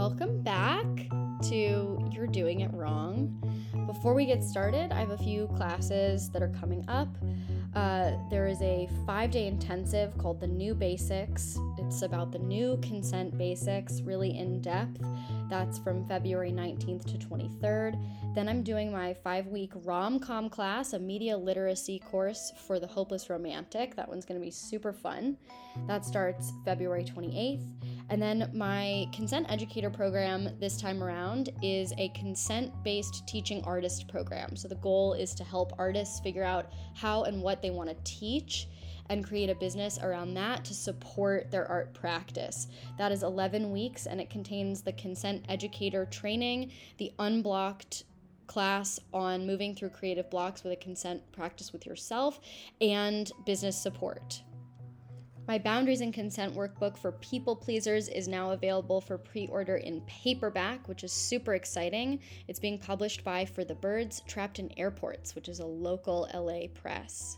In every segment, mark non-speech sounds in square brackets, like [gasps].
Welcome back to You're Doing It Wrong. Before we get started, I have a few classes that are coming up. Uh, there is a five day intensive called The New Basics. It's about the new consent basics, really in depth. That's from February 19th to 23rd. Then I'm doing my five week rom com class, a media literacy course for the hopeless romantic. That one's going to be super fun. That starts February 28th. And then my consent educator program this time around is a consent based teaching artist program. So the goal is to help artists figure out how and what they want to teach and create a business around that to support their art practice. That is 11 weeks and it contains the consent educator training, the unblocked class on moving through creative blocks with a consent practice with yourself, and business support. My Boundaries and Consent workbook for people pleasers is now available for pre order in paperback, which is super exciting. It's being published by For the Birds Trapped in Airports, which is a local LA press.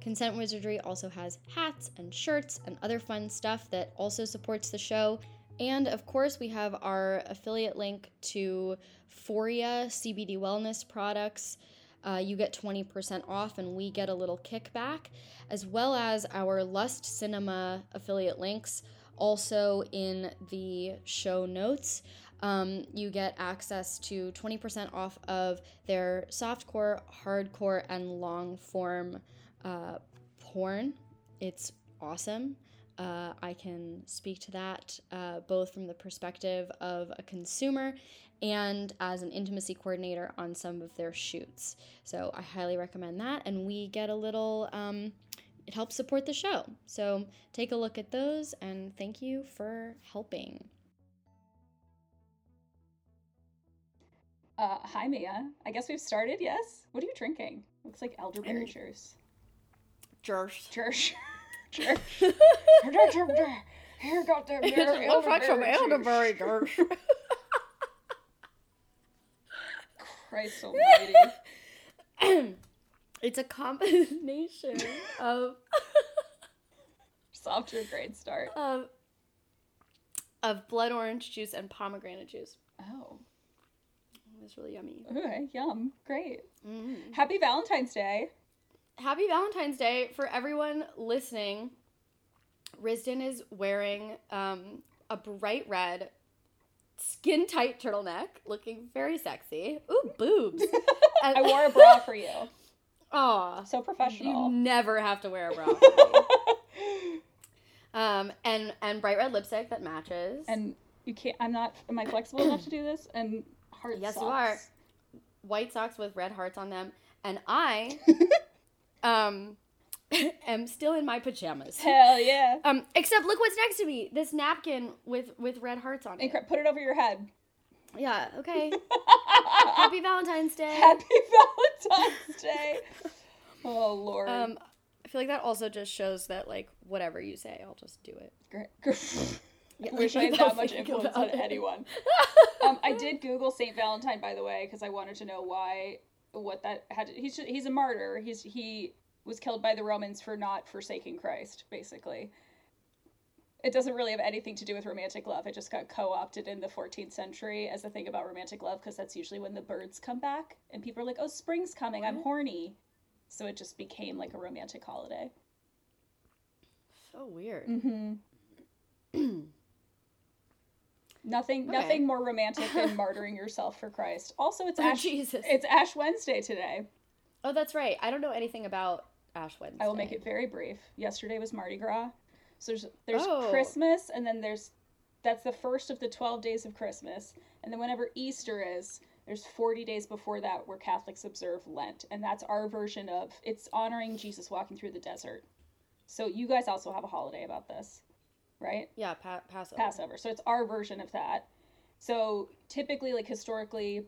Consent Wizardry also has hats and shirts and other fun stuff that also supports the show. And of course, we have our affiliate link to Foria CBD wellness products. Uh, you get 20% off and we get a little kickback, as well as our Lust Cinema affiliate links also in the show notes. Um, you get access to 20% off of their softcore, hardcore, and long form uh, porn. It's awesome. Uh, I can speak to that uh, both from the perspective of a consumer and as an intimacy coordinator on some of their shoots. So I highly recommend that. And we get a little, um, it helps support the show. So take a look at those and thank you for helping. Uh, hi, Mia. I guess we've started, yes? What are you drinking? Looks like elderberry juice. Jersh. Jersh. Jersh. Here got the It looks like some elderberry jersh. [laughs] Christ [laughs] almighty. it's a combination [laughs] of Just off to a great start. of of blood orange juice and pomegranate juice. Oh. It's really yummy. Okay, yum. Great. Mm. Happy Valentine's Day. Happy Valentine's Day for everyone listening. Risdon is wearing um, a bright red, skin tight turtleneck, looking very sexy. Ooh, boobs. [laughs] And, I wore a bra for you. [laughs] Aw. So professional. You never have to wear a bra. [laughs] um, and and bright red lipstick that matches. and you can't, I'm not, am I flexible enough to do this? And heart Yes, you are. white socks with red hearts on them, and I um [laughs] am still in my pajamas. Hell yeah. [laughs] Um, except look what's next to me. This napkin with with red hearts on it. Incre- put it over your head. Yeah. Okay. [laughs] Happy Valentine's Day. Happy Valentine's Day. Oh Lord. Um, I feel like that also just shows that like whatever you say, I'll just do it. Great. Yeah, I wish I had that much influence on it. anyone. um, I did Google Saint Valentine, by the way, because I wanted to know why, what that had. To, he's he's a martyr. He's he was killed by the Romans for not forsaking Christ, basically. It doesn't really have anything to do with romantic love. It just got co-opted in the 14th century as a thing about romantic love because that's usually when the birds come back and people are like, "Oh, spring's coming. I'm horny." So it just became like a romantic holiday. So weird. Mm-hmm. [clears throat] Nothing, Okay. nothing more romantic than [laughs] martyring yourself for Christ. Also, it's Oh, Ash. Jesus. It's Ash Wednesday today. Oh, that's right. I don't know anything about Ash Wednesday. I will make it very brief. Yesterday was Mardi Gras. So there's there's Oh. Christmas, and then there's that's the first of the twelve days of Christmas, and then whenever Easter is, there's forty days before that where Catholics observe Lent, and that's our version of it's honoring Jesus walking through the desert. So you guys also have a holiday about this, right? Yeah, pa- Passover. Passover. So it's our version of that. So typically, like historically,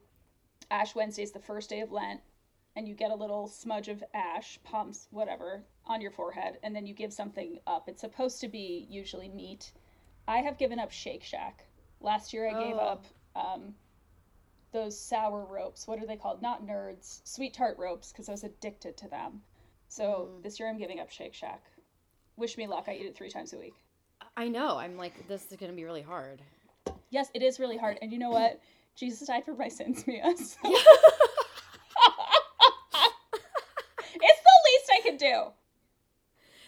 Ash Wednesday is the first day of Lent, and you get a little smudge of ash, pumps, whatever, on your forehead, and then you give something up. It's supposed to be usually meat. I have given up Shake Shack. Last year, I gave Oh. up um, those sour ropes. What are they called? Not nerds, sweet tart ropes, because I was addicted to them. So Mm. this year, I'm giving up Shake Shack. Wish me luck. I eat it three times a week. I know. I'm like, this is going to be really hard. Yes, it is really hard. And you know what? Jesus died for my sins, Mia. [laughs] So. [laughs] Yeah. it's the least I can do.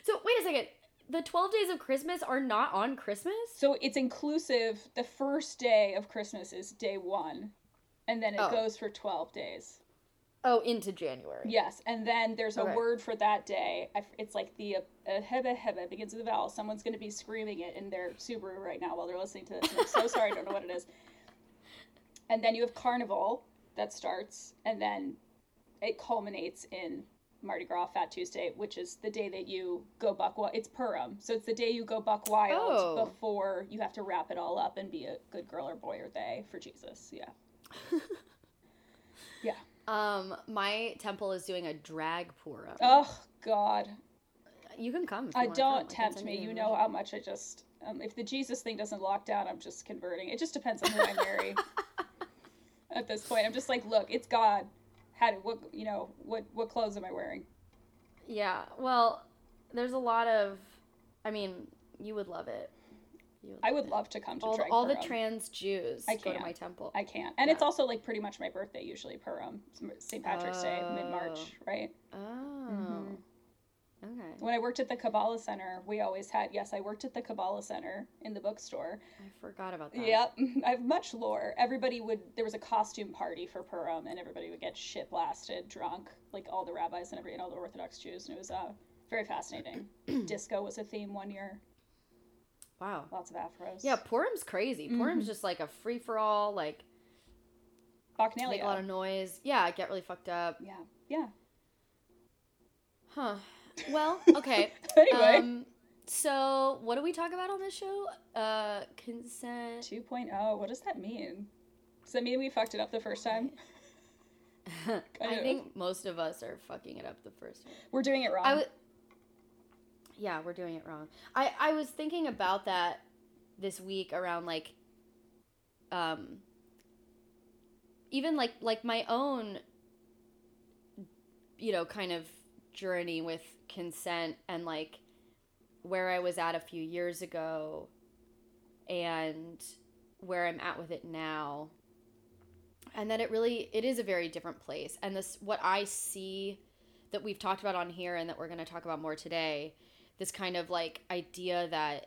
So wait a second. The 12 days of Christmas are not on Christmas? So it's inclusive. The first day of Christmas is day one, and then it Oh. goes for 12 days. Oh, into January. Yes, and then there's a Okay. word for that day. It's like the uh, hebe hebe begins with a vowel. Someone's going to be screaming it in their Subaru right now while they're listening to this. I'm so sorry, I don't know what it is. And then you have Carnival that starts, and then it culminates in Mardi Gras Fat Tuesday, which is the day that you go buck wild. It's Purim, so it's the day you go buck wild Oh. before you have to wrap it all up and be a good girl or boy or they for Jesus. Yeah. [laughs] yeah. Um, my temple is doing a drag Purim. Oh God. You can come. You I don't come. tempt me. You know how much I just. Um, if the Jesus thing doesn't lock down, I'm just converting. It just depends on who I marry. [laughs] At this point, I'm just like, look, it's God. How do what you know? What what clothes am I wearing? Yeah. Well, there's a lot of. I mean, you would love it. Would I love would it. love to come to all, all the trans Jews I go to can't. my temple. I can't, and Yeah. it's also like pretty much my birthday usually. Purim, St. Patrick's Day, mid Oh. March, right? oh. Mhm. Okay. When I worked at the Kabbalah Center, we always had. Yes, I worked at the Kabbalah Center in the bookstore. I forgot about that. Yep, [laughs] I have much lore. Everybody would there was a costume party for Purim, and everybody would get shit blasted, drunk, like all the rabbis and every and all the Orthodox Jews, and it was uh very fascinating. [clears throat] Disco was a theme one year. Wow. Lots of afros. Yeah, Purim's crazy. Purim's Mhm. just like a free for all, like Bacchanalia. make a lot of noise. Yeah, get really fucked up. yeah, yeah. Huh. Well, okay. [laughs] anyway, Um, so what do we talk about on this show? Uh, consent. 2.0. What does that mean? Does that mean we fucked it up the first time? [laughs] I of. think most of us are fucking it up the first time. We're doing it wrong. I. Yeah, we're doing it wrong. I I was thinking about that this week around like, um. Even like like my own. You know, kind of journey with consent and like where I was at a few years ago, and where I'm at with it now. And that it really it is a very different place. And this what I see that we've talked about on here and that we're going to talk about more today this kind of like idea that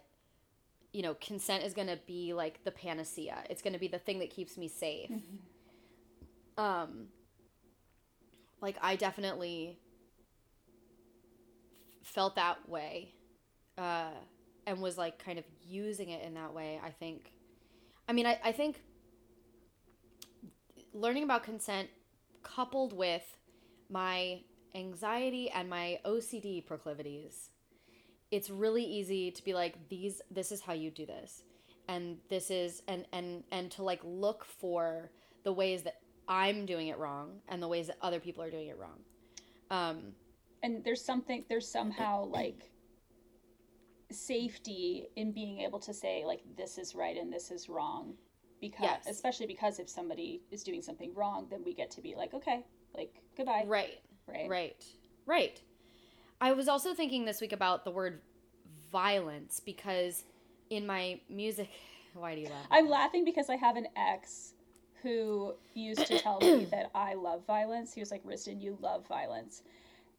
you know consent is going to be like the panacea it's going to be the thing that keeps me safe um like i definitely felt that way uh and was like kind of using it in that way i think i mean i, I think learning about consent coupled with my anxiety and my OCD proclivities, it's really easy to be like these this is how you do this. And this is and and and to like look for the ways that I'm doing it wrong and the ways that other people are doing it wrong. Um and there's something there's somehow like safety in being able to say like this is right and this is wrong because Yes. especially because if somebody is doing something wrong then we get to be like okay like goodbye right. right Right. Right. I was also thinking this week about the word violence because in my music [laughs] why do you laugh? i'm laughing because i have an ex who used to tell me [clears throat] that i love violence he was like Risdon, you love violence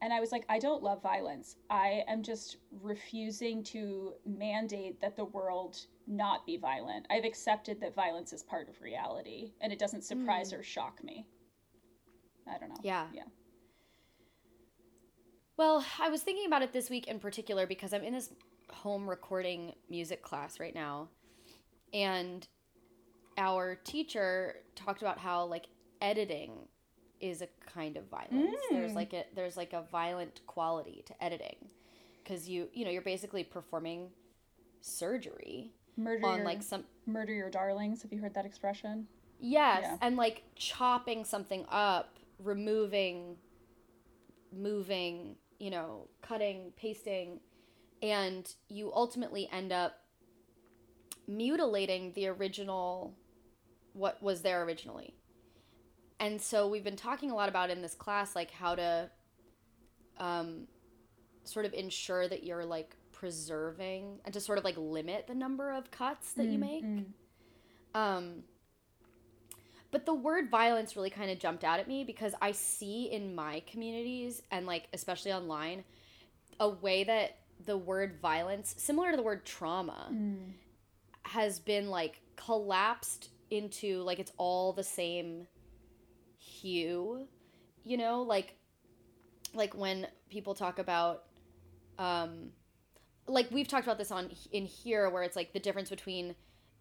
and i was like i don't love violence. I am just refusing to mandate that the world not be violent. I've accepted that violence is part of reality and it doesn't surprise hmm. or shock me. I don't know. Yeah. yeah. Well, I was thinking about it this week in particular because I'm in this home recording music class right now. And our teacher talked about how like editing is a kind of violence. There's Mm. like a there's like a violent quality to editing cuz you, you know, you're basically performing surgery murder on your, like some murder your darlings have you heard that expression Yes, Yeah. and like chopping something up, removing, moving, you know, cutting, pasting, and you ultimately end up mutilating the original, what was there originally. And so we've been talking a lot about in this class, like how to um, sort of ensure that you're like preserving and to sort of like limit the number of cuts that you Mm, make mm. Um, but the word violence really kind of jumped out at me because I see in my communities and like especially online a way that the word violence, similar to the word trauma, Mm. has been like collapsed into like it's all the same hue. You know, like like when people talk about um like we've talked about this on in here where it's like the difference between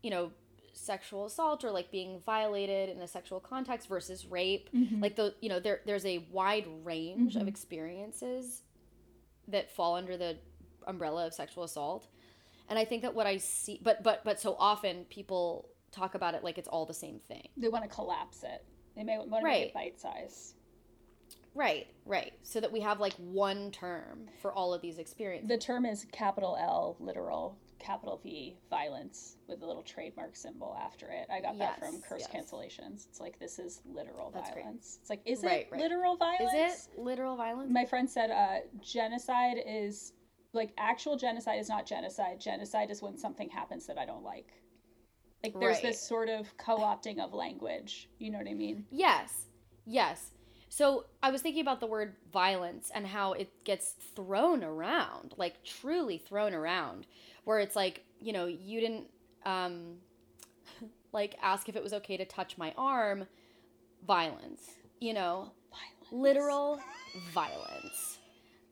you know sexual assault or like being violated in a sexual context versus rape Mhm. like the you know there there's a wide range of Mhm. experiences that fall under the umbrella of sexual assault and i think that what i see but but but so often people talk about it like it's all the same thing they want to collapse it. They may want to make it bite size. right right so that we have like one term for all of these experiences The term is capital L, literal, capital V, violence, with a little trademark symbol after it. I got that from curse yes. cancellations. It's like this is literal That's great. violence. It's like, is Right, it right. literal violence? is it literal violence My friend said uh, genocide is like actual genocide is not genocide. Genocide is when something happens that I don't like. Like there's Right. this sort of co-opting of language. You know what I mean? Yes. Yes. So I was thinking about the word violence and how it gets thrown around, like truly thrown around, where it's like, you know, you didn't um [laughs] like ask if it was okay to touch my arm, violence, you know, Violence. literal [laughs] violence.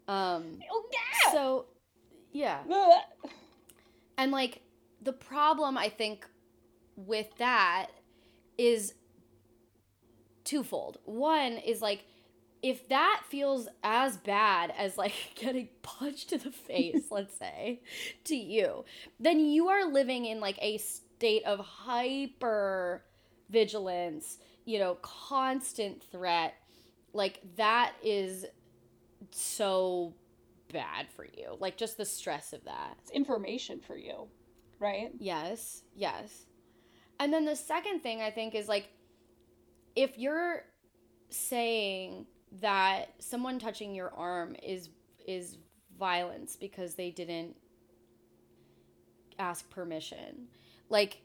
Um Oh yeah. so yeah. And like the problem I think with that is twofold. One is like if that feels as bad as like [laughs] getting punched in the face, [laughs] let's say, to you, then you are living in like a state of hyper vigilance, you know, constant threat. Like that is so bad for you. Like just the stress of that. It's information for you, right? Yes, yes. And then the second thing I think is like if you're saying that someone touching your arm is is violence because they didn't ask permission, like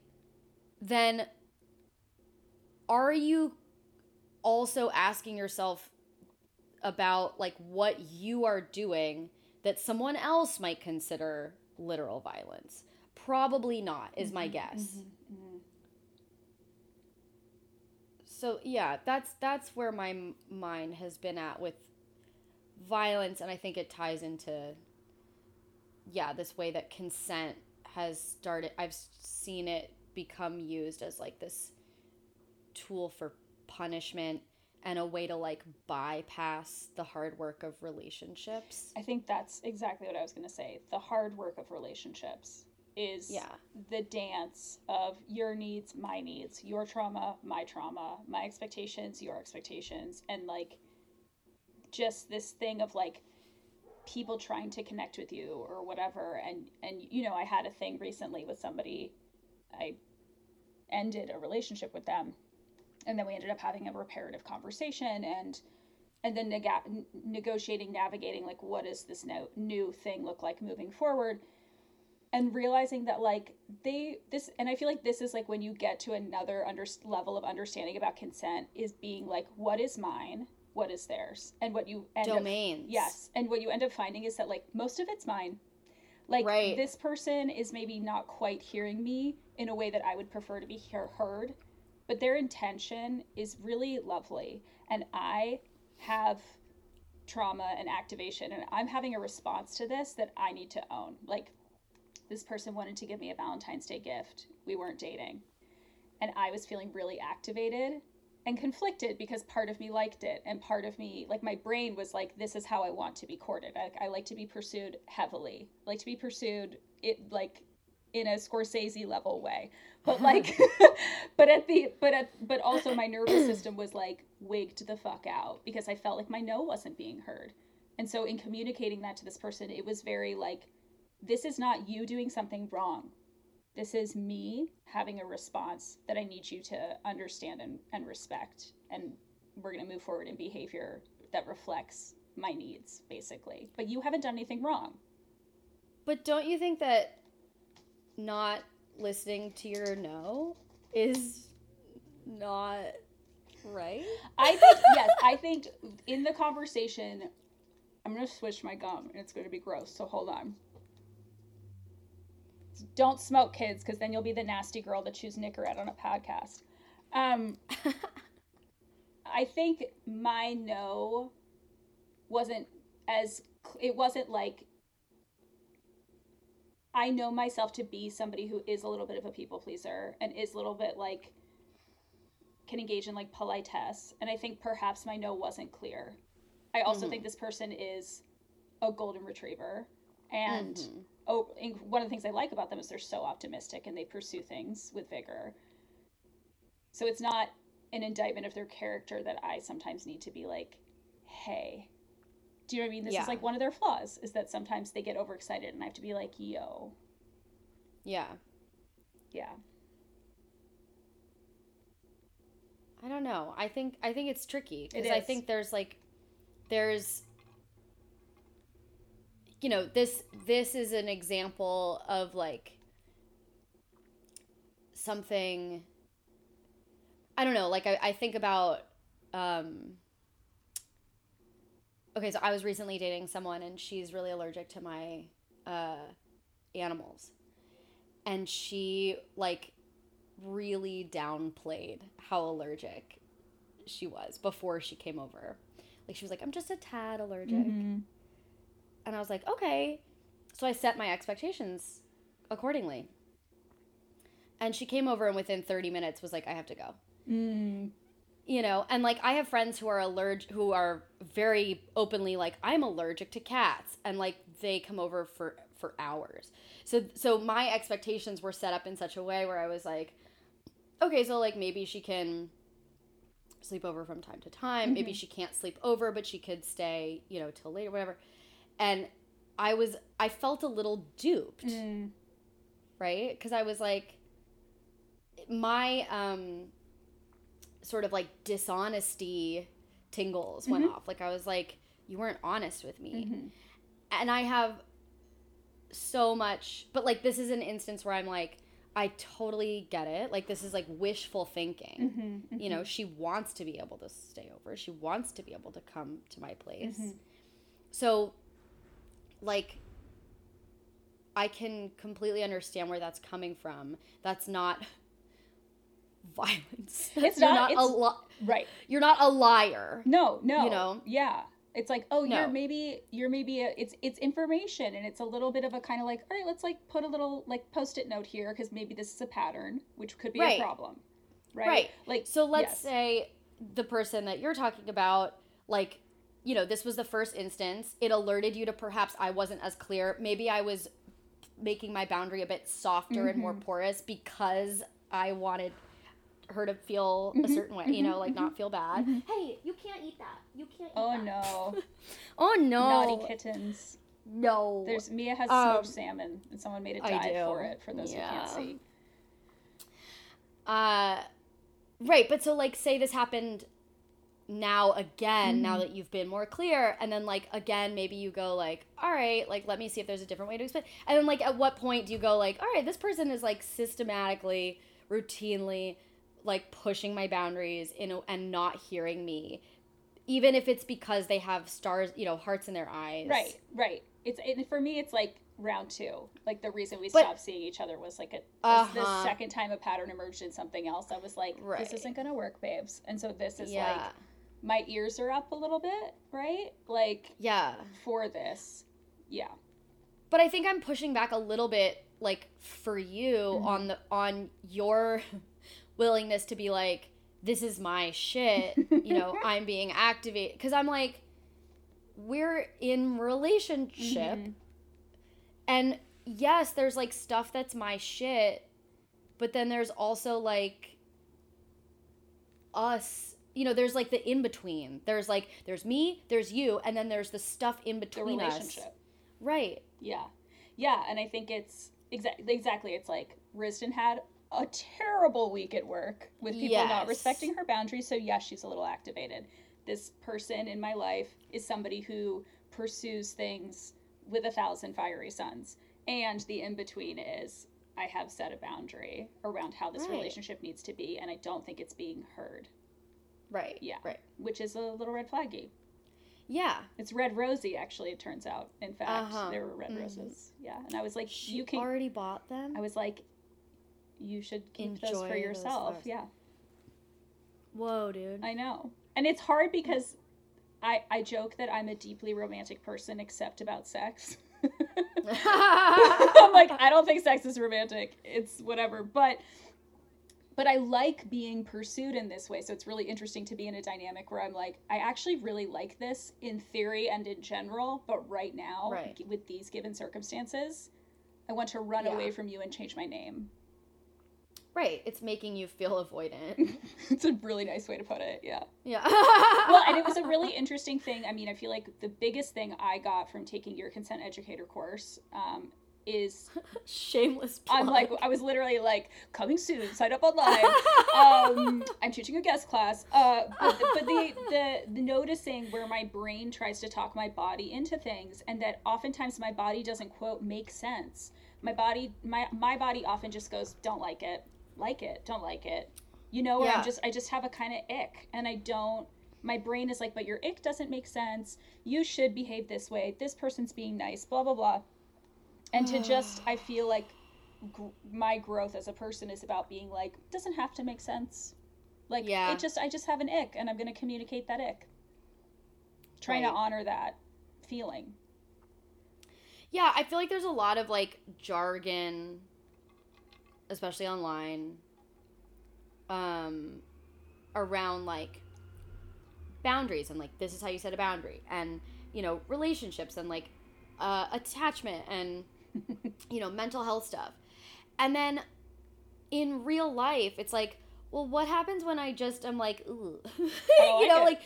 then are you also asking yourself about like what you are doing that someone else might consider literal violence? Probably not, is my guess. Mhm. So yeah, that's that's where my mind has been at with violence, and I think it ties into yeah this way that consent has started. I've seen it become used as like this tool for punishment and a way to like bypass the hard work of relationships. I think that's exactly what I was going to say. The hard work of relationships is Yeah. the dance of your needs, my needs, your trauma, my trauma, my expectations, your expectations, and like just this thing of like people trying to connect with you or whatever. And and you know, I had a thing recently with somebody. I ended a relationship with them, and then we ended up having a reparative conversation and and then nega- n- negotiating navigating like what does this no- new thing look like moving forward and realizing that like they this and i feel like this is like when you get to another under level of understanding about consent is being like what is mine what is theirs and what you end up Domains. yes and what you end up finding is that like most of it's mine like Right. this person is maybe not quite hearing me in a way that i would prefer to be hear- heard but their intention is really lovely and i have trauma and activation and i'm having a response to this that i need to own like this person wanted to give me a valentine's day gift. We weren't dating. And i was feeling really activated and conflicted because part of me liked it and part of me like my brain was like this is how i want to be courted. I, I like to be pursued heavily. I like to be pursued it like in a scorsese level way. But [laughs] like [laughs] but at the but at but also my nervous system was like wigged the fuck out because i felt like my no wasn't being heard. And so in communicating that to this person it was very like this is not you doing something wrong this is me having a response that I need you to understand and, and respect. And we're going to move forward in behavior that reflects my needs, basically. But you haven't done anything wrong. But don't you think that not listening to your no is not right. I think [laughs] yes, I think in the conversation I'm gonna switch my gum and it's gonna be gross, so hold on. Don't smoke, kids, because then you'll be the nasty girl that chews Nicorette on a podcast. Um, [laughs] I think my no wasn't as it wasn't like I know myself to be somebody who is a little bit of a people pleaser and is a little bit like can engage in like politesse and I think perhaps my no wasn't clear. I also Mhm. think this person is a golden retriever and Mhm. oh, one of the things I like about them is they're so optimistic and they pursue things with vigor. So it's not an indictment of their character that I sometimes need to be like, hey. Do you know what I mean? This Yeah. is like one of their flaws is that sometimes they get overexcited and I have to be like, yo, Yeah. yeah. I don't know. I think I think it's tricky It because I think there's like there's you know this this is an example of like something I don't know like I, I think about um okay so I was recently dating someone and she's really allergic to my uh animals and she like really downplayed how allergic she was before she came over. Like she was like, I'm just a tad allergic. Mm-hmm. And I was like, okay. So I set my expectations accordingly. And she came over and within 30 minutes was like, I have to go. Mm. You know, and like I have friends who are allergic, who are very openly like, I'm allergic to cats. And like they come over for, for hours. So, so my expectations were set up in such a way where I was like, okay, so like maybe she can sleep over from time to time. Maybe Mhm. she can't sleep over, but she could stay, you know, till later, whatever. And I was, I felt a little duped, Mm. right? Because I was like, my um, sort of like dishonesty tingles went Mhm. off. Like I was like, you weren't honest with me Mhm. and I have so much, but like this is an instance where I'm like, I totally get it. Like this is like wishful thinking. Mhm. You know, she wants to be able to stay over. She wants to be able to come to my place. Mhm. So, like, I can completely understand where that's coming from. That's not [laughs] violence. It's you're not- a it's- li- Right. You're not a liar. No, no. You know? Yeah. It's like, oh, No. you're maybe you're maybe a, it's it's information and it's a little bit of a kind of like, all right, let's like put a little like post-it note here because maybe this is a pattern, which could be Right. a problem. Right? Right. Like So let's yes. say the person that you're talking about, like, you know, this was the first instance. It alerted you to perhaps I wasn't as clear. Maybe I was making my boundary a bit softer and more Mhm. porous because I wanted her to feel a Mhm, certain way, you know, like not feel bad. Mhm. Hey, you can't eat that. You can't eat Oh that. no. [laughs] Oh no. Naughty kittens. No. There's Mia has Um, smoked salmon and someone made a dive for it for those who can't see. Uh, right, but so like, say this happened now again, now Mhm. that you've been more clear, and then like again, maybe you go like, all right, like let me see if there's a different way to explain. And then like, at what point do you go like, all right, this person is like systematically, routinely, like pushing my boundaries in a, and not hearing me, even if it's because they have stars, you know, hearts in their eyes. Right, right. It's it, for me. It's like round two. Like the reason we But- stopped seeing each other was like a Uh-huh. second time a pattern emerged in something else. I was like, Right. this isn't gonna work, babes. And so this is Yeah. like my ears are up a little bit, right? Like yeah. for this, yeah. but I think I'm pushing back a little bit like for you Mhm. on the on your [laughs] willingness to be like this is my shit, you know, [laughs] I'm being activated cuz I'm like we're in relationship Mhm. and yes, there's like stuff that's my shit, but then there's also like us you know there's like the in between there's like there's me there's you and then there's the stuff in The between us relationship. right Yeah. Yeah, and I think it's exactly exactly it's like Risdon had a terrible week at work with people not respecting her boundaries, so yes, she's a little activated. This person in my life is somebody who pursues things with a thousand fiery suns. And the in between is I have set a boundary around how this Right. relationship needs to be, and I don't think it's being heard, Right. Yeah. Right. which is a little red flaggy. Yeah. It's red rosy, actually. It turns out. In fact, Uh-huh. there were red Mhm. roses. Yeah, and I was like, She you can. already bought them. I was like, you should keep those for yourself. flowers. Yeah, Whoa, dude. I know, and it's hard because I I joke that I'm a deeply romantic person, except about sex. [laughs] [laughs] I'm like, I don't think sex is romantic. It's whatever. But but I like being pursued in this way. So it's really interesting to be in a dynamic where I'm like, I actually really like this in theory and in general, but right now, Right. with these given circumstances, I want to run Yeah. away from you and change my name. right. It's making you feel avoidant. [laughs] it's a really nice way to put it. Yeah. yeah. Well, and it was a [laughs] really interesting thing. I mean, I feel like the biggest thing I got from taking your consent educator course um, is [laughs] shameless. Plug. I'm like, I was literally like, coming soon, sign up [laughs] online. um, I'm teaching a guest class. Uh, but the, but the, the the noticing where my brain tries to talk my body into things, and that oftentimes my body doesn't quote make sense. My body, my my body often just goes, don't like it, like it, don't like it. You know, where Yeah. I'm just I just have a kind of ick, and I don't. My brain is like, but your ick doesn't make sense. You should behave this way. This person's being nice. Blah blah blah. And to just, I feel like gr- my growth as a person is about being like doesn't have to make sense. Like Yeah. it just i just have an ick and i'm going to communicate that ick. Trying to honor that feeling. Yeah, I feel like there's a lot of like jargon, especially online, um, around like boundaries and like this is how you set a boundary and you know relationships and like uh, attachment and you know mental health stuff, and then in real life it's like, well, what happens when I just am like, Ooh. [laughs] you know, like it. like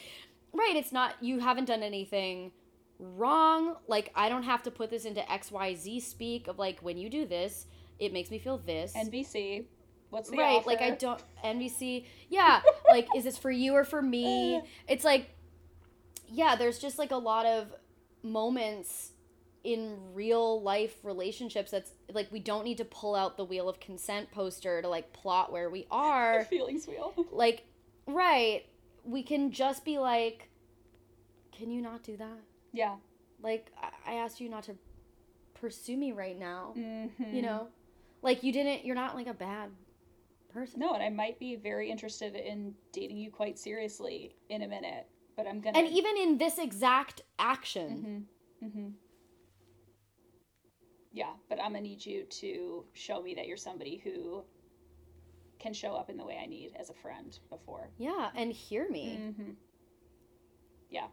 right? It's not you haven't done anything wrong. Like I don't have to put this into XYZ speak of like when you do this, it makes me feel this. nvc what's the right, like I don't NVC. Yeah, [laughs] like is this for you or for me? Uh. It's like yeah, there's just like a lot of moments in real life relationships that's like we don't need to pull out the wheel of consent poster to like plot where we are. Feelings wheel like right we can just be like can you not do that? Yeah. Like i, I asked you not to pursue me right now mm-hmm. you know? Like you didn't you're not like a bad person. No and i might be very interested in dating you quite seriously in a minute but i'm gonna and even in this exact action. Hmm hmm yeah but i'm gonna need you to show me that you're somebody who can show up in the way i need as a friend before yeah and hear me mm-hmm. yeah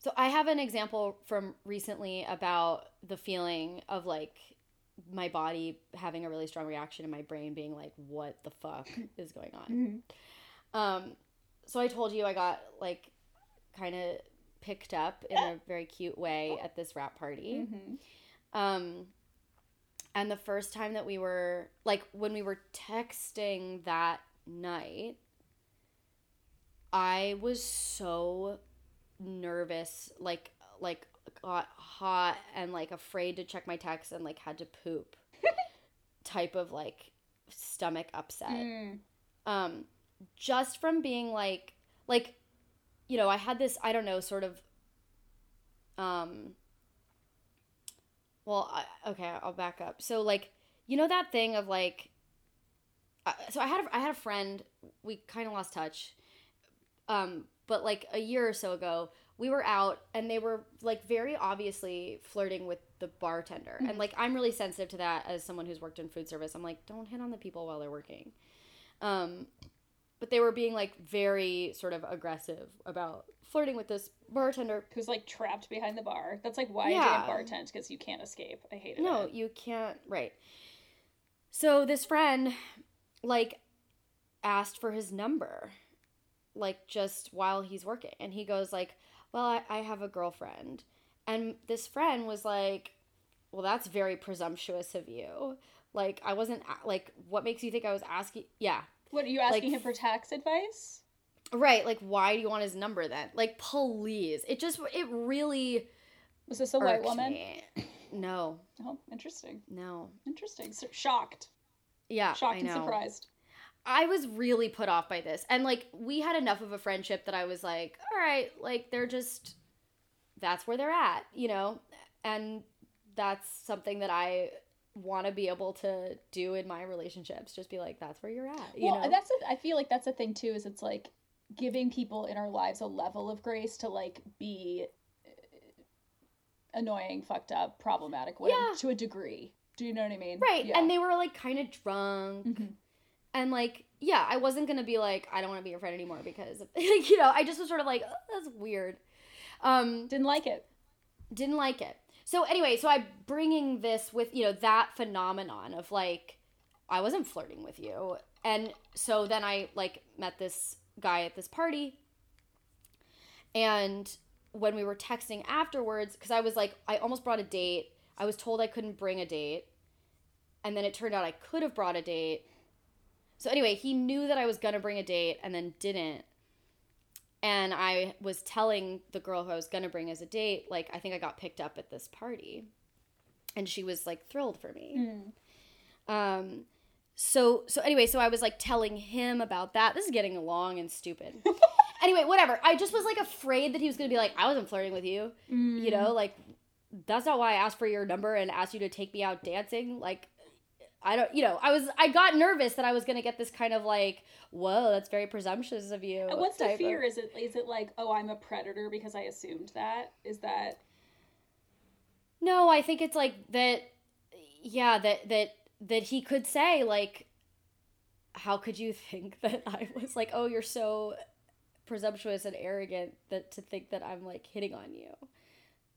So I have an example from recently about the feeling of like my body having a really strong reaction and my brain being like, what the fuck [laughs] is going on? Mhm. Um, so I told you I got like kind of picked up in a very cute way at this wrap party. Mhm. Um, and the first time that we were like when we were texting that night, I was so nervous, like like got hot and like afraid to check my text and like had to poop [laughs] type of like stomach upset Mm. um just from being like like you know i had this i don't know sort of um well I, okay i'll back up. So like you know that thing of like uh, so i had a, i had a friend we kind of lost touch um but like a year or so ago we were out and they were like very obviously flirting with the bartender. And like i'm really sensitive to that as someone who's worked in food service. I'm like don't hit on the people while they're working. Um, but they were being like very sort of aggressive about flirting with this bartender. who's like trapped behind the bar. That's like why Yeah. I didn't bartend because you can't escape. I hate it. No, you can't. Right. So this friend, like, asked for his number, like, just while he's working. And he goes, like, well, I, I have a girlfriend. And this friend was like, well, that's very presumptuous of you. Like, I wasn't, like, what makes you think I was asking? Yeah. What are you asking Like- him for tax advice? Right. Like, why do you want his number then? Like, please. It just, it really Was this a white woman? me. No, Oh, interesting. no. Interesting. So, shocked. Yeah, Shocked and surprised. I was really put off by this. And like we had enough of a friendship that I was like, all right, like they're just that's where they're at, you know? And that's something that I want to be able to do in my relationships. Just be like, that's where you're at, you well, know? that's a, I feel like that's the thing too. Is it's like giving people in our lives a level of grace to like be uh, annoying, fucked up, problematic, whatever, Yeah. to a degree. Do you know what I mean? right. Yeah. And they were like kind of drunk. Mhm. And like, yeah, I wasn't going to be like, I don't want to be your friend anymore because, [laughs] you know, I just was sort of like, oh, that's weird. Um, didn't like it. didn't like it. So anyway, so I'm bringing this with you know that phenomenon of like I wasn't flirting with you, and so then I like met this guy at this party, and when we were texting afterwards, because I was like I almost brought a date, I was told I couldn't bring a date, and then it turned out I could have brought a date. So anyway, he knew that I was gonna bring a date and then didn't and I was telling the girl who I was gonna bring as a date, like I think I got picked up at this party, and she was like thrilled for me. Mm. Um, so so anyway, so I was like telling him about that. This is getting long and stupid. [laughs] anyway, whatever. I just was like afraid that he was gonna be like, I wasn't flirting with you, Mm. you know, like that's not why I asked for your number and asked you to take me out dancing, like. I don't, you know, I was, I got nervous that I was gonna get this kind of like, whoa, that's very presumptuous of you. And What's the type of- fear? Is it is it like, oh, I'm a predator because I assumed that? Is that No, I think it's like that yeah, that that that he could say like how could you think [laughs] that I was like, "Oh, you're so presumptuous and arrogant that to think that I'm like hitting on you."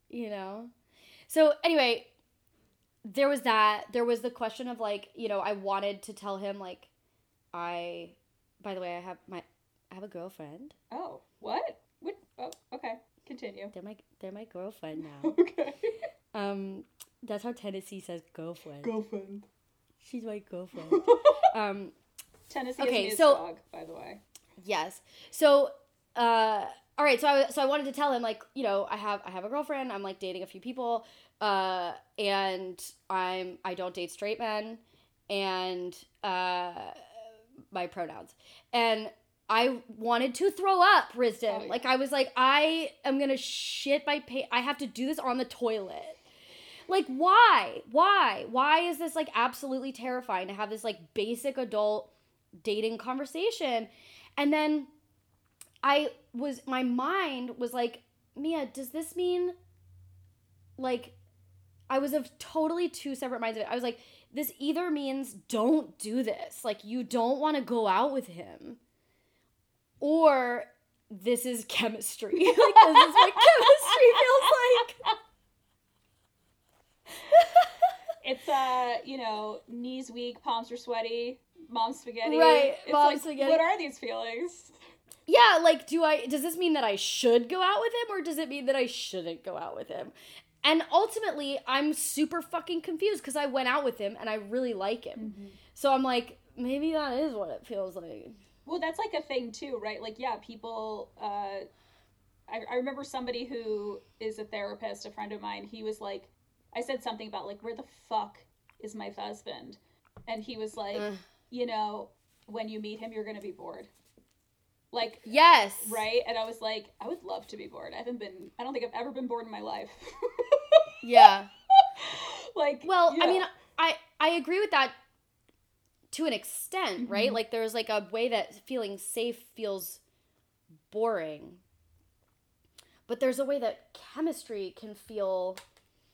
You know? So, anyway, there was that. There was the question of like, you know, I wanted to tell him like I by the way, I have my I have a girlfriend. oh what? What? Oh, okay. Continue. They're my they're my girlfriend [laughs] now. Okay. um that's how Tennessee says girlfriend. Girlfriend. She's my girlfriend. [laughs] um, Tennessee Okay, is so- dog, by the way. yes. So, uh, all right. So I so I wanted to tell him like you know I have I have a girlfriend. I'm like dating a few people, uh, and I'm I don't date straight men, and uh, my pronouns, and I wanted to throw up, Risdon. Oh, yeah. Like I was like I am gonna shit my pa- I have to do this on the toilet. Like why? Why? Why is this like absolutely terrifying to have this like basic adult dating conversation? And then I was my mind was like, Mia, does this mean like I was of totally two separate minds of it. I was like, this either means don't do this, like you don't want to go out with him, or this is chemistry. [laughs] like this is what [laughs] chemistry feels like. [laughs] It's uh, you know, knees weak, palms are sweaty, mom's spaghetti. Right, It's mom's like, spaghetti. What are these feelings? Yeah, like do I does this mean that I should go out with him or does it mean that I shouldn't go out with him? And ultimately, I'm super fucking confused because I went out with him and I really like him. So I'm like, maybe that is what it feels like. Well, that's like a thing too, right? Like, yeah, people. Uh, I, I remember somebody who is a therapist, a friend of mine. He was like, I said something about like, where the fuck is my husband? And he was like, Ugh. you know, when you meet him, you're gonna be bored. Like, Yes. right? And I was like, I would love to be bored. I haven't been. I don't think I've ever been bored in my life. [laughs] Yeah. like, Well, I mean, I I agree with that to an extent, right? Mhm. Like there's like a way that feeling safe feels boring. But there's a way that chemistry can feel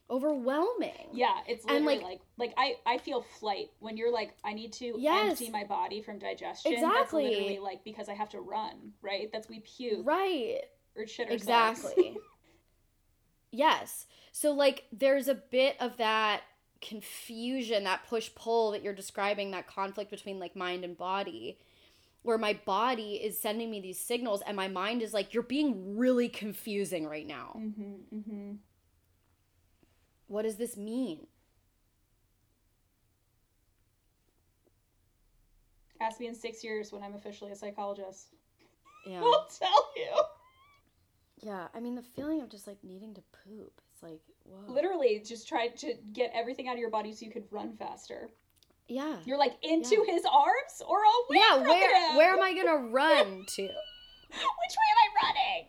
overwhelming. Yeah, it's And, like- like, like I I feel flight when you're like I need to Yes. empty my body from digestion. Exactly. That's literally like because I have to run, right? That's we puke Right. or shit ourselves. Exactly. [laughs] yes. So like there's a bit of that confusion, that push pull that you're describing, that conflict between like mind and body, where my body is sending me these signals and my mind is like, you're being really confusing right now. mm-hmm, mm-hmm. What does this mean? Ask me in six years when I'm officially a psychologist. Yeah. [laughs] I'll tell you. Yeah. I mean the feeling of just like needing to poop. It's like, whoa. Literally, just tried to get everything out of your body so you could run faster. Yeah. You're like into Yeah. his arms or away Yeah, from where him? where am I gonna run to? [laughs] Which way am I running?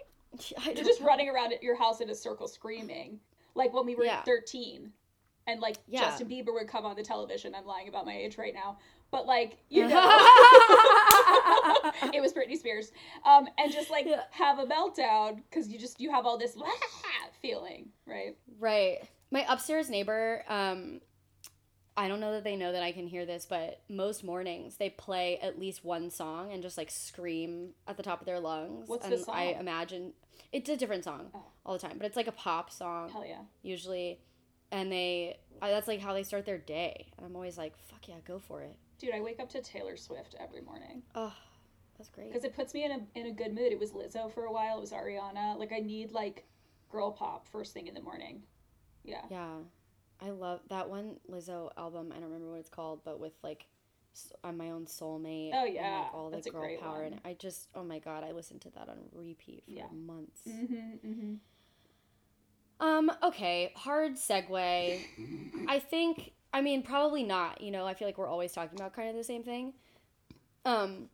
[laughs] I You're just know. running around at your house in a circle screaming. Like when we were Yeah. 13 and like Yeah. Justin Bieber would come on the television. I'm lying about my age right now. But like, you know, [laughs] it was Britney Spears. Um, and just like Yeah. have a meltdown because you just, you have all this feeling, right? Right. My upstairs neighbor, um, I don't know that they know that I can hear this, but most mornings they play at least one song and just like scream at the top of their lungs. What's the and I imagine it's a different song Oh. all the time, but it's like a pop song Hell yeah. usually, and they I, that's like how they start their day. And I'm always like, fuck yeah, go for it. Dude, I wake up to Taylor Swift every morning. Oh, that's great. because it puts me in a in a good mood. It was Lizzo for a while. It was Ariana. Like I need like girl pop first thing in the morning. Yeah. Yeah, I love that one Lizzo album. I don't remember what it's called, but with like, I'm my own soulmate. Oh, and, yeah, like, all the that's a girl great power, and one. I just, oh my god, I listened to that on repeat for Yeah. months. Mm-hmm, mm-hmm. Um, okay, hard segue. [laughs] I think, I mean, probably not. You know, I feel like we're always talking about kind of the same thing. Um,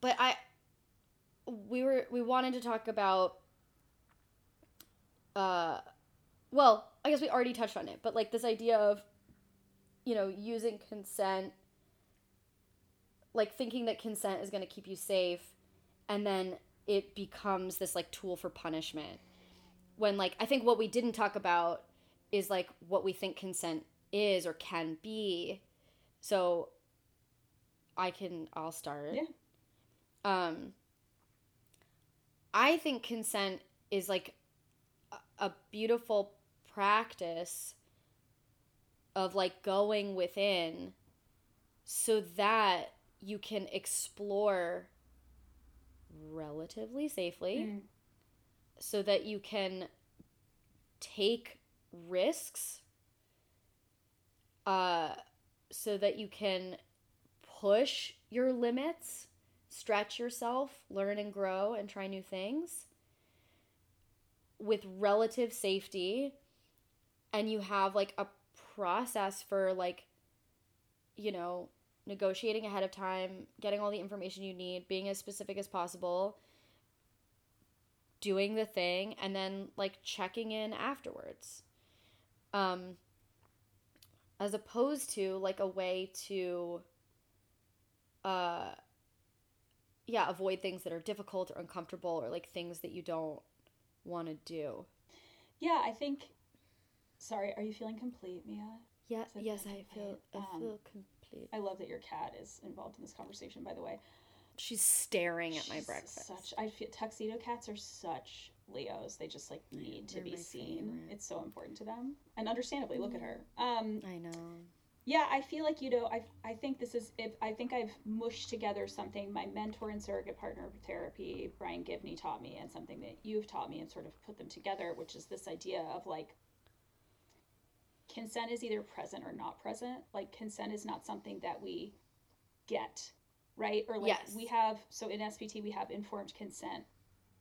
but I, we were, we wanted to talk about, uh, well, I guess we already touched on it, but like this idea of, you know, using consent, like thinking that consent is going to keep you safe, and then it becomes this like tool for punishment when like I think what we didn't talk about is like what we think consent is or can be. So I can I'll start. Yeah. Um I think consent is like a, a beautiful practice of like going within so that you can explore relatively safely Mm. so that you can take risks uh so that you can push your limits stretch yourself learn and grow and try new things with relative safety and you have like a process for like you know negotiating ahead of time getting all the information you need being as specific as possible doing the thing and then like checking in afterwards um as opposed to like a way to uh yeah avoid things that are difficult or uncomfortable or like things that you don't want to do Yeah, I think. Sorry, are you feeling complete, Mia? yeah yes i feel i Um, feel I love that your cat is involved in this conversation. By the way, she's staring at my breakfast Such, I feel tuxedo cats are such Leos. They just like need to be seen. favorite. It's so important to them, and understandably, look at her. Um, i know Yeah, I feel like you know. I I think this is. If I think I've mushed together something my mentor and surrogate partner of therapy, Brian Gibney, taught me, and something that you've taught me, and sort of put them together, which is this idea of like consent is either present or not present. Like consent is not something that we get, right? Or like Yes. we have. So in SPT, we have informed consent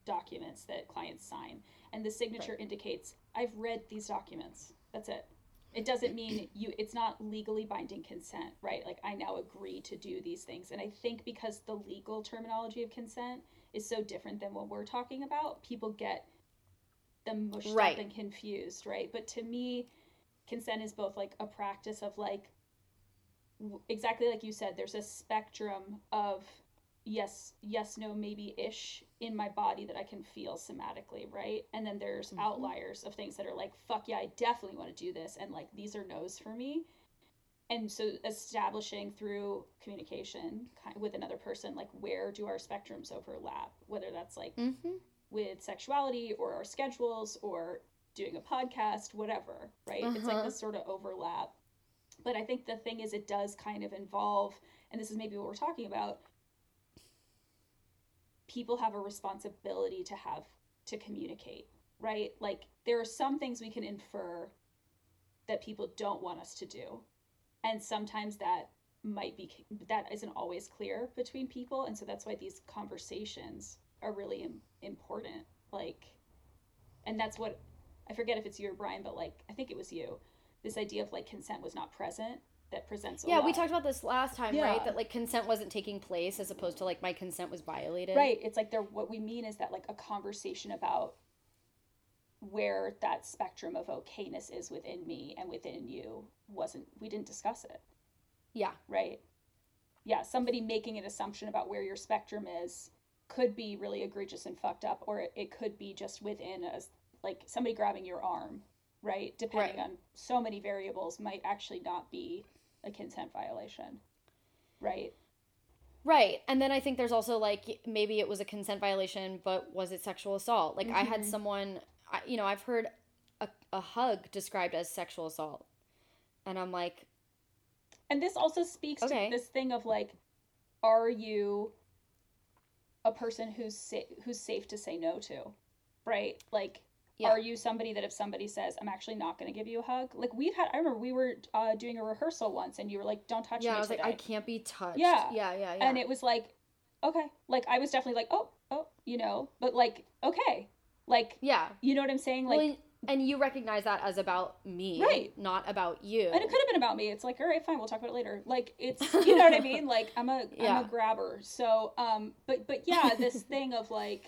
documents that clients sign, and the signature indicates I've read these documents. That's it it doesn't mean [clears throat] you it's not legally binding consent right like i now agree to do these things and i think because the legal terminology of consent is so different than what we're talking about people get them mushed Right. up and confused right but to me consent is both like a practice of like exactly like you said there's a spectrum of yes yes no maybe ish in my body that i can feel somatically right and then there's Mhm. outliers of things that are like fuck yeah i definitely want to do this and like these are no's for me and so establishing through communication with another person like where do our spectrums overlap whether that's like mm-hmm. with sexuality or our schedules or doing a podcast, whatever, right? It's like Uh-huh. this sort of overlap. But I think the thing is, it does kind of involve, and this is maybe what we're talking about, people have a responsibility to have to communicate, right? Like there are some things we can infer that people don't want us to do. And sometimes that might be that isn't always clear between people and so that's why these conversations are really Im- important like and that's what I forget if it's you or Brian, but like I think it was you. This idea of like consent was not present that presents a yeah lot. we talked about this last time Yeah. right that like consent wasn't taking place as opposed to like my consent was violated Right. It's like there what we mean is that like a conversation about where that spectrum of okayness is within me and within you wasn't we didn't discuss it, yeah right? Yeah, somebody making an assumption about where your spectrum is could be really egregious and fucked up or it, it could be just within a like somebody grabbing your arm, right? Depending Right. on so many variables might actually not be a consent violation. Right? Right. And then I think there's also like maybe it was a consent violation, but was it sexual assault? Like I had Mhm. someone, I, you know, I've heard a, a hug described as sexual assault. And I'm like, And this also speaks Okay. to this thing of like, are you a person who's sa- who's safe to say no to, right? Like, Yeah. are you somebody that if somebody says, "I'm actually not going to give you a hug," like we've had. I remember we were uh, doing a rehearsal once, and you were like, "Don't touch yeah, me I was today," like, I can't be touched. Yeah. Yeah. Yeah. Yeah. and it was like, okay, like I was definitely like, oh, oh, you know, but like, okay, like, yeah. you know what I'm saying, like. well, and, you recognize that as about me, Right. Not about you. and it could have been about me. It's like, all right, fine, we'll talk about it later. Like, it's, [laughs] you know what I mean? Like, I'm a, Yeah. am a grabber. So, um, but, but yeah, this thing of like,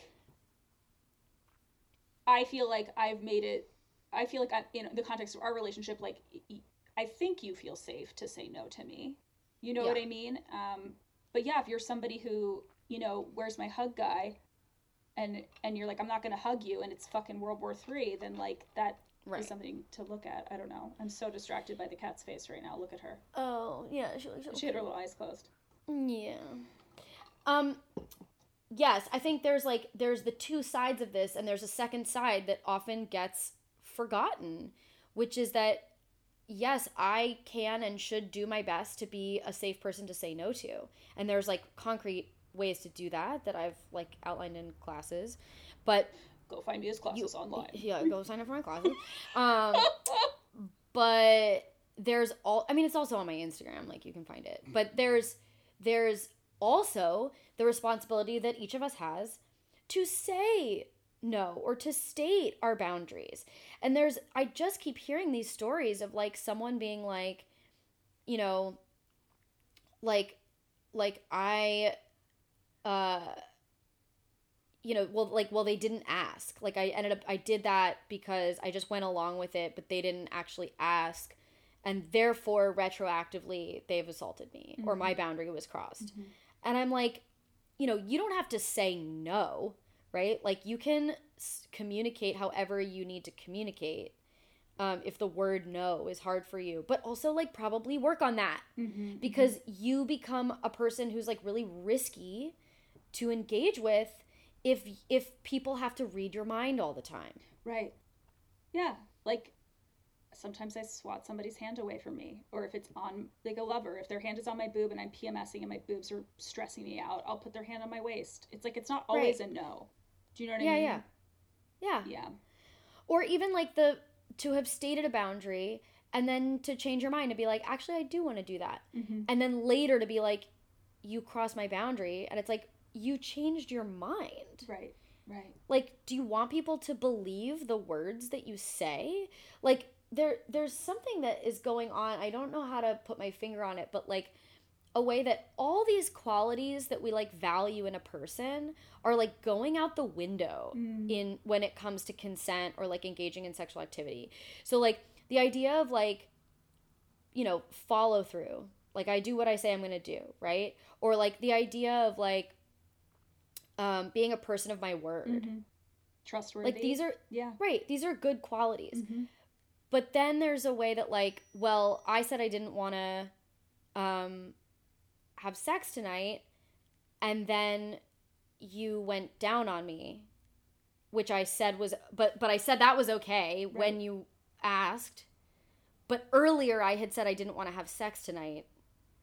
I feel like I've made it. I feel like I, in the context of our relationship, like, I think you feel safe to say no to me. You know what I mean? Um, but yeah, if you're somebody who, you know, where's my hug guy, and and you're like, I'm not gonna hug you, and it's fucking World War Three, then like that is Right. something to look at. I don't know. I'm so distracted by the cat's face right now. Look at her. Oh yeah. She, looks She had her little eyes closed. Yeah. Um yes, I think there's like there's the two sides of this and there's a second side that often gets forgotten, which is that yes, I can and should do my best to be a safe person to say no to. And there's like concrete ways to do that that I've like outlined in classes. But Go find Mia's classes online. yeah, go [laughs] sign up for my classes. Um but there's all i mean it's also on my instagram like you can find it but there's there's also the responsibility that each of us has to say no or to state our boundaries. And there's i just keep hearing these stories of like someone being like you know like like i uh you know well like well they didn't ask. Like i ended up i did that because i just went along with it but they didn't actually ask. And therefore retroactively they've assaulted me or my boundary was crossed and i'm like you know you don't have to say no right like you can s- communicate however you need to communicate um, if the word no is hard for you but also like probably work on that Mm-hmm. because you become a person who's like really risky to engage with if if people have to read your mind all the time. Right. Yeah. Like sometimes I swat somebody's hand away from me, or if it's on like a lover, if their hand is on my boob and I'm PMSing and my boobs are stressing me out, I'll put their hand on my waist. It's like it's not always a no. Do you know what Yeah, I mean? yeah. Yeah. Yeah. Or even like the to have stated a boundary and then to change your mind and be like, actually I do want to do that. Mm-hmm. And then later to be like, you crossed my boundary and it's like you changed your mind. Right. Right. like do you want people to believe the words that you say like there there's something that is going on i don't know how to put my finger on it but like a way that all these qualities that we like value in a person are like going out the window Mm. in when it comes to consent or like engaging in sexual activity so like the idea of like you know follow through like i do what i say i'm going to do right or like the idea of like um being a person of my word Mhm. Trustworthy. like these are Yeah. right, these are good qualities. Mhm. But then there's a way that like, well, I said I didn't want to um have sex tonight and then you went down on me, which I said was but but I said that was okay when you asked. But earlier I had said I didn't want to have sex tonight.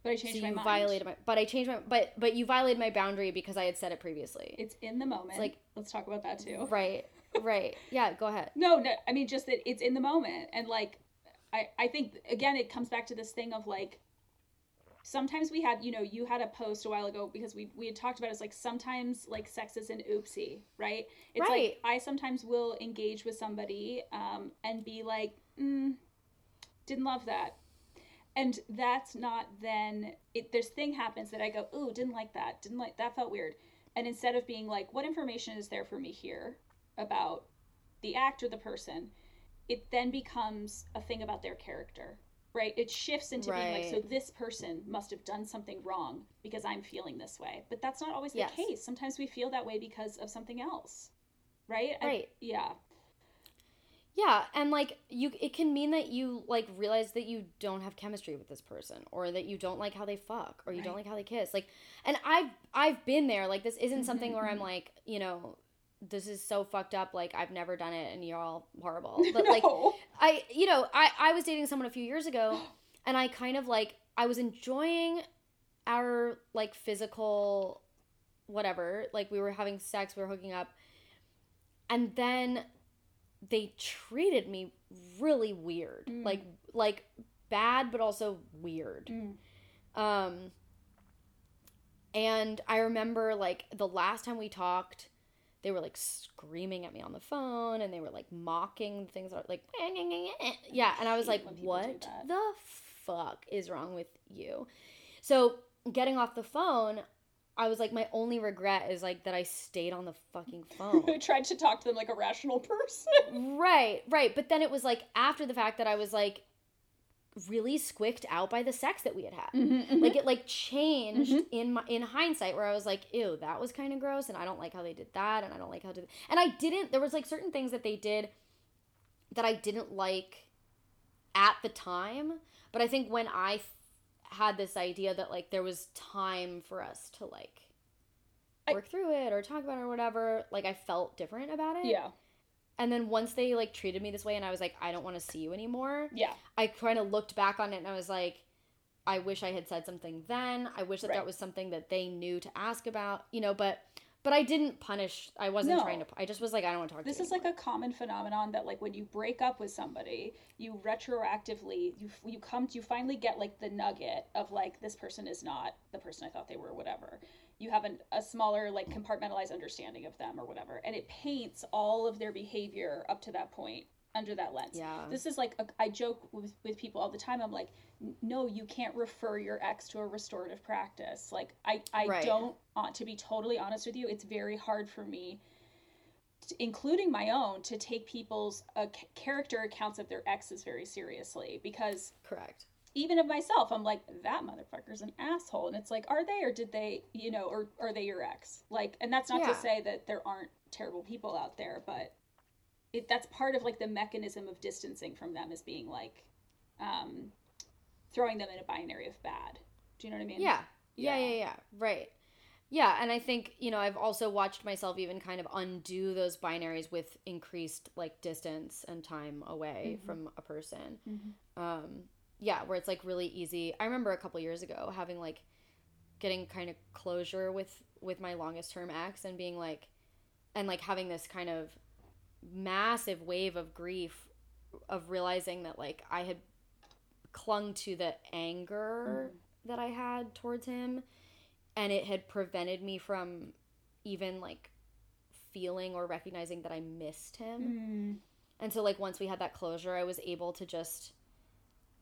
But I So changed you my mind. violated my but I changed my but but you violated my boundary because I had said it previously. It's in the moment. like- let's talk about that too. right. Right. Yeah, go ahead. No, no, I mean just that it's in the moment and like I I think again it comes back to this thing of like sometimes we had you know you had a post a while ago because we we had talked about it, it's like sometimes like sex is an oopsie right it's Right. like i sometimes will engage with somebody um and be like mm, didn't love that and that's not then it this thing happens that i go ooh didn't like that didn't like that felt weird and instead of being like what information is there for me here about the act or the person it then becomes a thing about their character right? It shifts into being like so this person must have done something wrong because i'm feeling this way. But that's not always the case. Sometimes we feel that way because of something else right? I- Right. yeah. Yeah, and like you it can mean that you like realize that you don't have chemistry with this person or that you don't like how they fuck or you don't like how they kiss. Like and I've I've been there. Like this isn't something where I'm [laughs] like, you know, this is so fucked up like I've never done it and you're all horrible. [laughs] But like No. I you know, I I was dating someone a few years ago [gasps] and I kind of like I was enjoying our like physical whatever, like we were having sex, we were hooking up. And then they treated me really weird. Mm. Like like bad but also weird. Mm. Um and I remember like the last time we talked, they were like screaming at me on the phone and they were like mocking things that are like eh, yeah, and I was like, when people do "What the fuck is wrong with you?" So, getting off the phone, I was like my only regret is like that I stayed on the fucking [laughs] phone. I tried to talk to them like a rational person Right, right. But then it was like after the fact that I was like really squicked out by the sex that we had had. Mm-hmm. Like it like changed in my in hindsight where I was like, ew, that was kind of gross and I don't like how they did that and I don't like how did and I didn't there was like certain things that they did that I didn't like at the time, but I think when I f- had this idea that like there was time for us to like I- work through it or talk about it or whatever, like I felt different about it. yeah And then once they like treated me this way and I was like, I don't want to see you anymore, yeah I kind of looked back on it and I was like, I wish I had said something then. I wish that Right. that was something that they knew to ask about, you know, but but I didn't punish. I wasn't No. trying to I just was like I don't want to talk this to you. is like a common phenomenon that like when you break up with somebody you retroactively you you come you finally get like the nugget of like this person is not the person i thought they were whatever you have an, a smaller like compartmentalized understanding of them or whatever and it paints all of their behavior up to that point under that lens Yeah. this is like a, i joke with, with people all the time i'm like no you can't refer your ex to a restorative practice like i i Right. don't want to be totally honest with you it's very hard for me including my own to take people's uh, character accounts of their exes very seriously because Correct. Even of myself i'm like that motherfucker's an asshole and it's like are they or did they you know or are they your ex like and that's not Yeah. to say that there aren't terrible people out there but it that's part of like the mechanism of distancing from them as being like um throwing them in a binary of bad do you know what i mean Yeah. Yeah, Yeah. yeah, yeah. Right. Yeah, and I think, you know, I've also watched myself even kind of undo those binaries with increased like distance and time away Mhm. from a person. Mhm. um yeah where it's like really easy. I remember a couple years ago having like getting kind of closure with with my longest term ex and being like and like having this kind of massive wave of grief of realizing that like i had clung to the anger that i had towards him and it had prevented me from even like feeling or recognizing that i missed him. Mm. and so like once we had that closure, I was able to just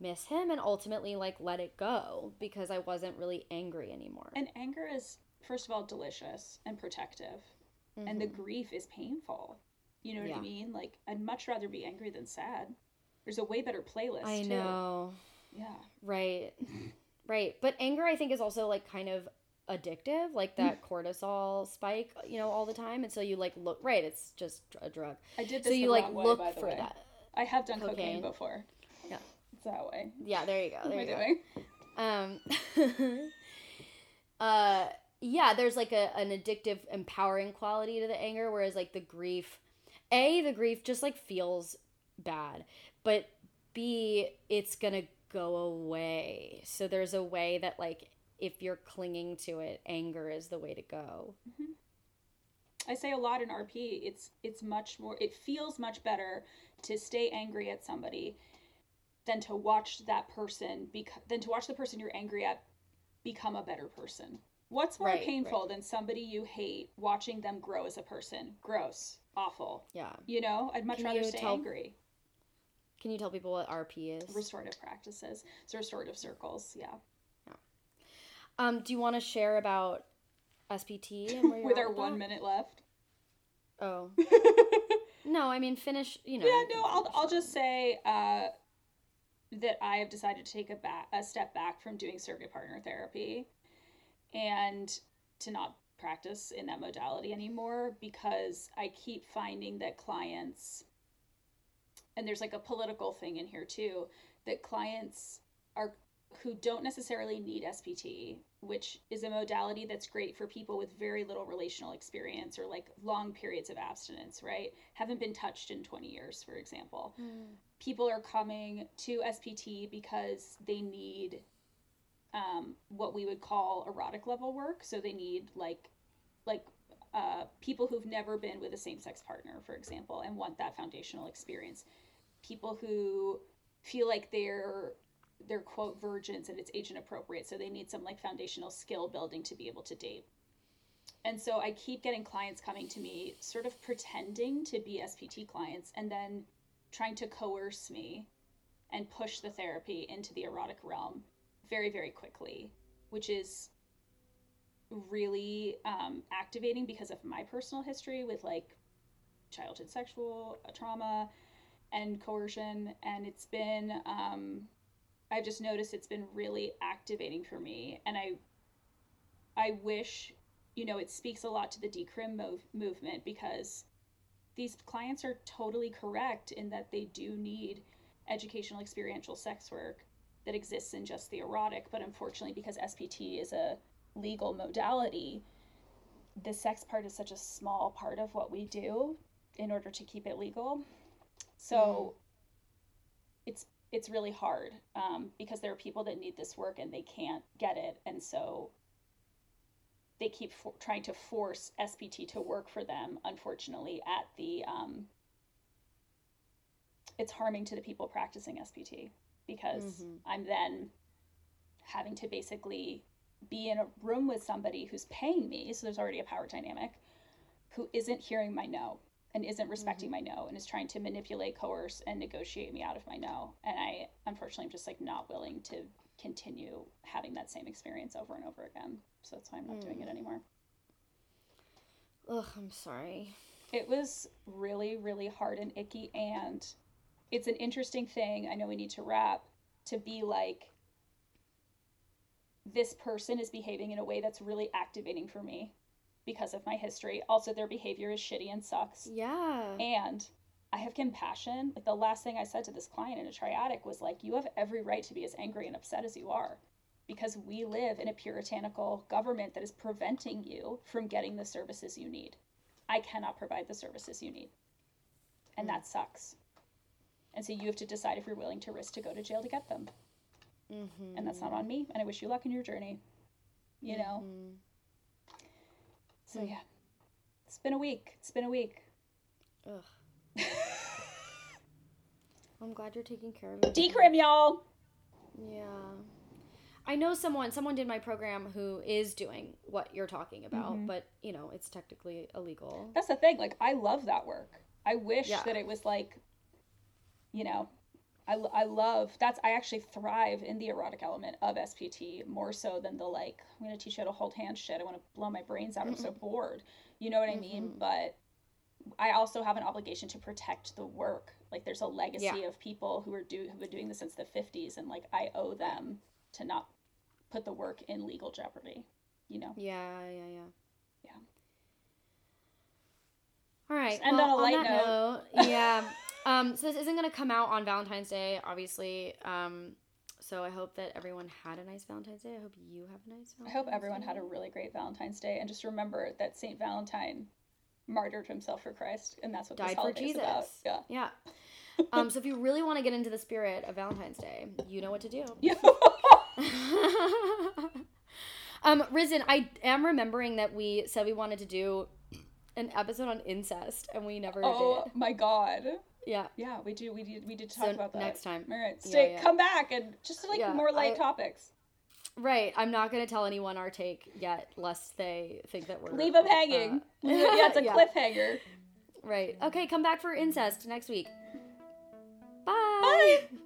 miss him and ultimately like let it go because I wasn't really angry anymore. and anger is first of all delicious and protective and the grief is painful. You know what Mm-hmm. Yeah. I mean? Like I'd much rather be angry than sad. There's a way better playlist. I too. know. Yeah. Right. [laughs] right. But anger I think is also like kind of addictive, like that cortisol spike, you know, all the time. And so you like look right, it's just a drug. I did this So you like way, look for way. that. I have done cocaine, Cocaine. before. That way. Yeah, there you go. What There am I go. doing? Um, [laughs] uh, yeah, there's like a, an addictive, empowering quality to the anger, whereas like the grief, a the grief just like feels bad, but b it's gonna go away. So there's a way that like if you're clinging to it, anger is the way to go. I say a lot in RP. It's it's much more. It feels much better to stay angry at somebody than to watch that person because than to watch the person you're angry at become a better person. What's more Right, painful right. than somebody you hate watching them grow as a person? Gross, awful. Yeah. You know, I'd much Can rather stay tell- angry. Can you tell people what RP is? Restorative practices, so restorative circles, yeah. Um, do you want to share about SPT and where [laughs] you're With our one that? minute left. Oh. [laughs] No, I mean finish. You know. Yeah, no, I'll I'll just say uh, that I have decided to take a back a step back from doing surrogate partner therapy, and to not practice in that modality anymore because I keep finding that clients, and there's like a political thing in here too, that clients are who don't necessarily need SPT, which is a modality that's great for people with very little relational experience or like long periods of abstinence, right? Haven't been touched in 20 years, for example. Mm. People are coming to SPT because they need um, what we would call erotic level work. So they need like like uh, people who've never been with a same sex partner, for example, and want that foundational experience. People who feel like they're they're quote virgins and it's age inappropriate, so they need some like foundational skill building to be able to date. And so I keep getting clients coming to me, sort of pretending to be SPT clients, and then trying to coerce me and push the therapy into the erotic realm very, very quickly, which is really um, activating because of my personal history with like childhood sexual trauma and coercion. And it's been, um, I've just noticed it's been really activating for me. And I, I wish, you know, it speaks a lot to the decrim mov- movement because these clients are totally correct in that they do need educational experiential sex work that exists in just the erotic but unfortunately because spt is a legal modality the sex part is such a small part of what we do in order to keep it legal so mm-hmm. it's it's really hard um, because there are people that need this work and they can't get it and so they keep for- trying to force spt to work for them unfortunately at the um, it's harming to the people practicing spt because Mhm. i'm then having to basically be in a room with somebody who's paying me so there's already a power dynamic who isn't hearing my no and isn't respecting mm-hmm. my no and is trying to manipulate coerce and negotiate me out of my no. And i unfortunately am just like not willing to continue having that same experience over and over again. So that's why i'm not doing it mm. anymore. Ugh, I'm sorry. it was really really hard and icky and it's an interesting thing i know we need to wrap to be like this person is behaving in a way that's really activating for me because of my history. Also their behavior is shitty and sucks. Yeah. and i have compassion. Like the last thing i said to this client in a triadic was like you have every right to be as angry and upset as you are because we live in a puritanical government that is preventing you from getting the services you need. I cannot provide the services you need. And that sucks. And so you have to decide if you're willing to risk to go to jail to get them. Mm-hmm. and that's not on me and i wish you luck in your journey you know? Mhm. So yeah it's been a week it's been a week Ugh. [laughs] I'm glad you're taking care of it. decrim y'all Yeah. I know someone someone did my program who is doing what you're talking about, Mhm. but you know, it's technically illegal. That's the thing. Like, I love that work. I wish Yeah. that it was like, you know, I, I love that's I actually thrive in the erotic element of SPT more so than the like I'm gonna teach you how to hold hands shit. I want to blow my brains out. I'm so bored. You know what I mean? Mhm. But I also have an obligation to protect the work. Like there's a legacy Yeah. of people who are do who've been doing this since the 50s, and like I owe them to not put the work in legal jeopardy. You know? Yeah, yeah, yeah. Yeah. All right. end well, on a light that note. note, yeah. [laughs] Um, so this isn't gonna come out on Valentine's Day, obviously. Um, so I hope that everyone had a nice Valentine's Day. I hope you have a nice. I hope everyone Day. had a really great Valentine's Day, and just remember that Saint Valentine martyred himself for Christ, and that's what this died for holiday is Jesus. about. Yeah. Yeah. [laughs] Um, so if you really want to get into the spirit of Valentine's Day, you know what to do. [laughs] Um, Risdon, I am remembering that we said we wanted to do an episode on incest, and we never oh did. Oh my God. Yeah. Yeah, we do. We did. We did talk So about that next time. All right, stay. yeah. Come back and just like Yeah, more light I- topics. Right. I'm not going to tell anyone our take yet, lest they think that we're. Leave them hanging. uh, [laughs] yeah, it's a yeah. cliffhanger. Right. Okay, come back for incest next week. Bye. Bye.